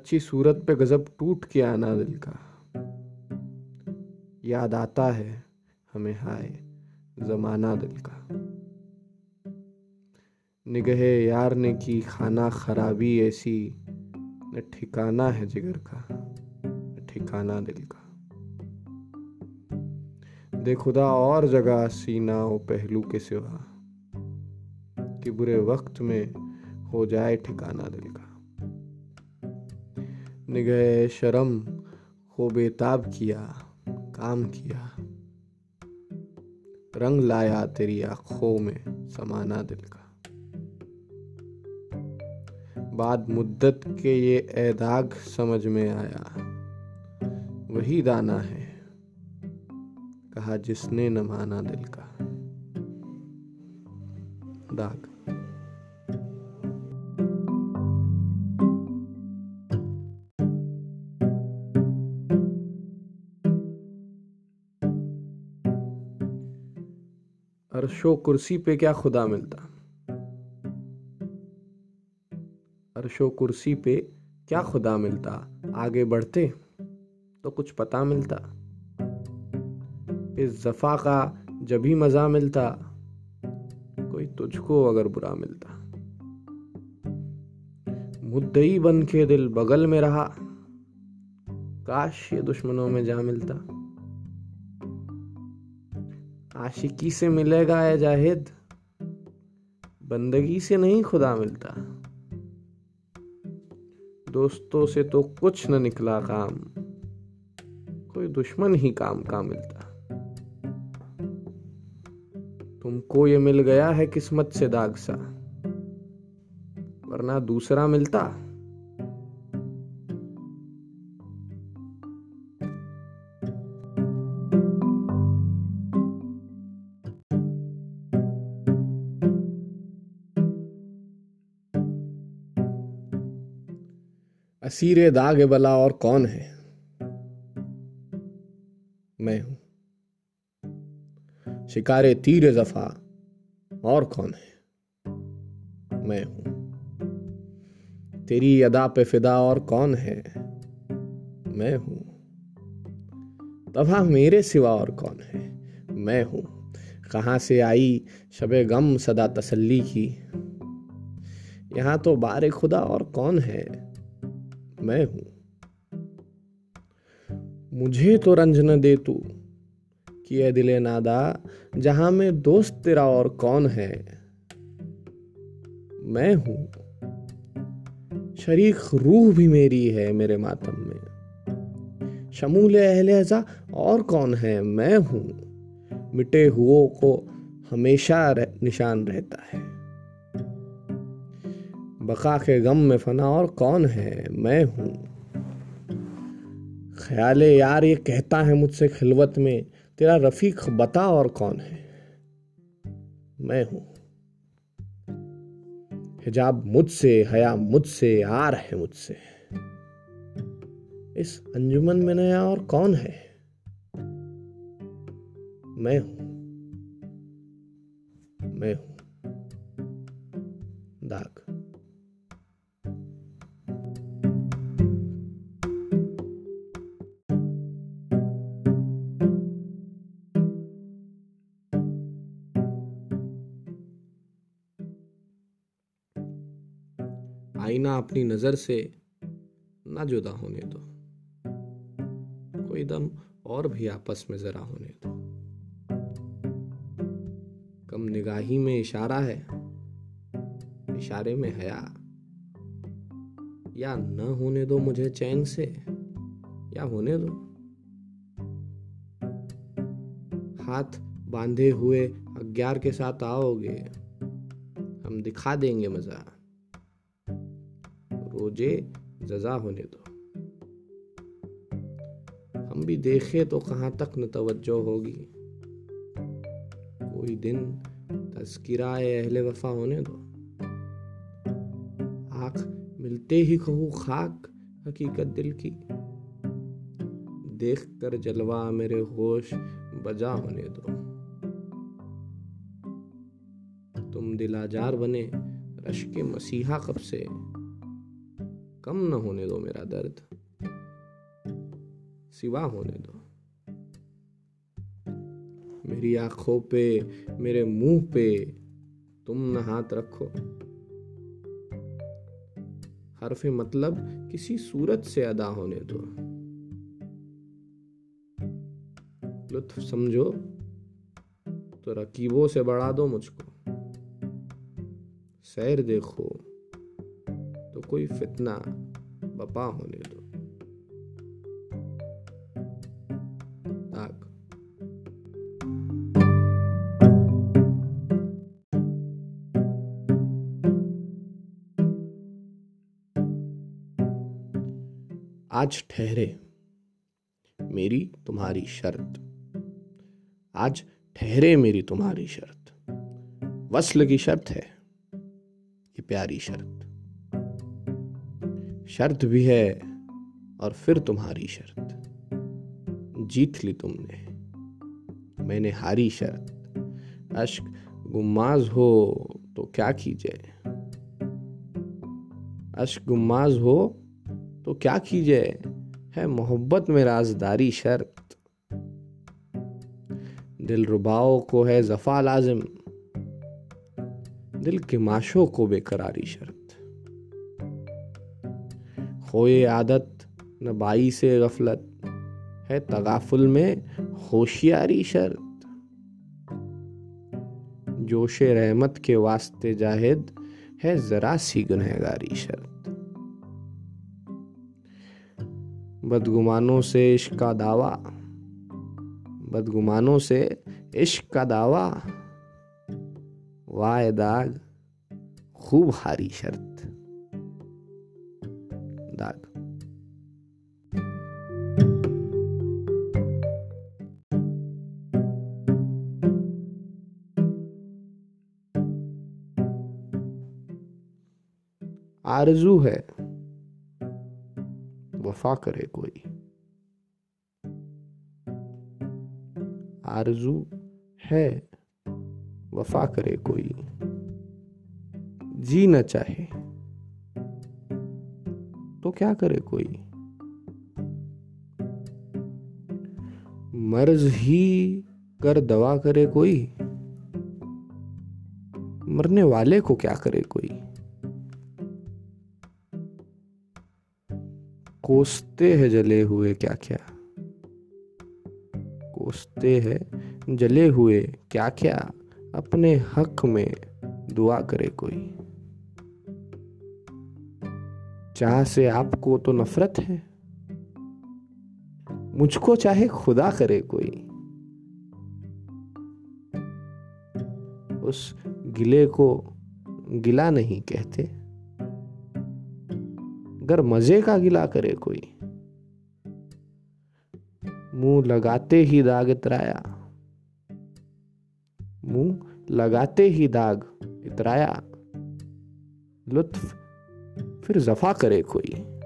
अच्छी सूरत पे गजब टूट के आना दिल का। याद आता है हमें हाय जमाना दिल का। निगहे यार ने की खाना खराबी ऐसी, न ठिकाना है जिगर का, न ठिकाना दिल का। दे खुदा और जगह सीना ओ पहलू के सिवा, कि बुरे वक्त में हो जाए ठिकाना दिल का। निगह शर्म को बेताब किया, काम किया। रंग लाया तेरी आँखों में समाना दिल का। बाद मुद्दत के ये ऐदाग समझ में आया, वही दाना है, कहा जिसने न माना दिल का। दाग। अरशो कुर्सी पे क्या खुदा मिलता? अरशो कुर्सी पे क्या खुदा मिलता? आगे बढ़ते तो कुछ पता मिलता। इस जफा का जब ही मज़ा मिलता, कोई तुझको अगर बुरा मिलता। मुद्दई बन के दिल बगल में रहा, काश ये दुश्मनों में जा मिलता। आशिकी से मिलेगा है जाहिद, बंदगी से नहीं खुदा मिलता। दोस्तों से तो कुछ न निकला काम, कोई दुश्मन ही काम का मिलता। तुमको ये मिल गया है किस्मत से दाग सा वरना दूसरा मिलता। असीरे दाग बला और कौन है? मैं हूँ। शिकारे तीर जफा और कौन है? मैं हूँ। तेरी अदा पे फिदा और कौन है? मैं हूँ। तबाह मेरे सिवा और कौन है? मैं हूँ। कहाँ से आई शबे गम सदा तसल्ली की? यहाँ तो बारे खुदा और कौन है? मैं हूँ। मुझे तो रंज न दे तू कि है दिले नादा जहाँ में दोस्त तेरा और कौन है। मैं हूँ। शरीक रूह भी मेरी है मेरे मातम में। शमूल अहले और कौन है? मैं हूँ। मिटे हुओं को हमेशा रह, निशान रहता है। बका के गम में फना और कौन है? मैं हूँ। ख्याल यार, ये कहता है मुझसे खिलवत में, तेरा रफीक बता और कौन है? मैं हूँ। हिजाब मुझसे, हया मुझसे आर है मुझसे। इस अंजुमन में नया और कौन है? मैं हूँ। मैं हूँ। आईना अपनी नज़र से ना जुदा होने दो। कोई दम और भी आपस में जरा होने दो। कम निगाही में इशारा है, इशारे में हया। या न होने दो मुझे चैन से, या होने दो। हाथ बांधे हुए अग्यार के साथ आओगे, हम दिखा देंगे मज़ा। रोज़े जजा होने दो। हम भी देखे तो कहाँ तक न तवज्जो होगी। कोई दिन तस्किरा अहले वफा होने दो। आँख मिलते ही कहू खाक हकीकत दिल की। देख कर जलवा मेरे होश बजा होने दो। तुम दिलाजार बने रश के मसीहा कब से? कम न होने दो मेरा दर्द। सिवा होने दो। मेरी आँखों पे, मेरे मुँह पे तुम न हाथ रखो। हरफ मतलब किसी सूरत से अदा होने दो। लुत्फ समझो तो रकीबों से बढ़ा दो मुझको। सैर देखो कोई फितना बपा होने दो। आज ठहरे मेरी तुम्हारी शर्त। आज ठहरे मेरी तुम्हारी शर्त। वस्ल की शर्त है, ये प्यारी शर्त। शर्त भी है और फिर तुम्हारी शर्त। जीत ली तुमने। मैंने हारी शर्त। अश्क गुमाज हो तो क्या कीजिए? अश्क गुमाज हो तो क्या कीजिए? है मोहब्बत में राजदारी शर्त। दिल रुबाओ को है जफा लाजिम। दिल के माशों को बेकरारी शर्त। खोए आदत, न बाई से गफलत, है तगाफुल में होशियारी शर्त। जोश रहमत के वास्ते जाहिद, है जरा सी गुनहगारी शर्त। बदगुमानों से इश्क का दावा। बदगुमानों से इश्क का दावा। वाय दाग खूब हारी शर्त। दाग आरज़ू है वफा करे कोई। आरज़ू है वफा करे कोई। जी न चाहे। तो क्या करे कोई? मर्ज ही कर दवा करे कोई। मरने वाले को क्या करे कोई? कोसते हैं जले हुए क्या क्या? कोसते हैं जले हुए क्या क्या? अपने हक में दुआ करे कोई। चाह से आपको तो नफरत है। मुझको चाहे खुदा करे कोई। उस गिले को गिला नहीं कहते। अगर मज़े का गिला करे कोई। मुँह लगाते ही दाग इतराया। मुँह लगाते ही दाग इतराया। लुत्फ फिर जफा करे कोई।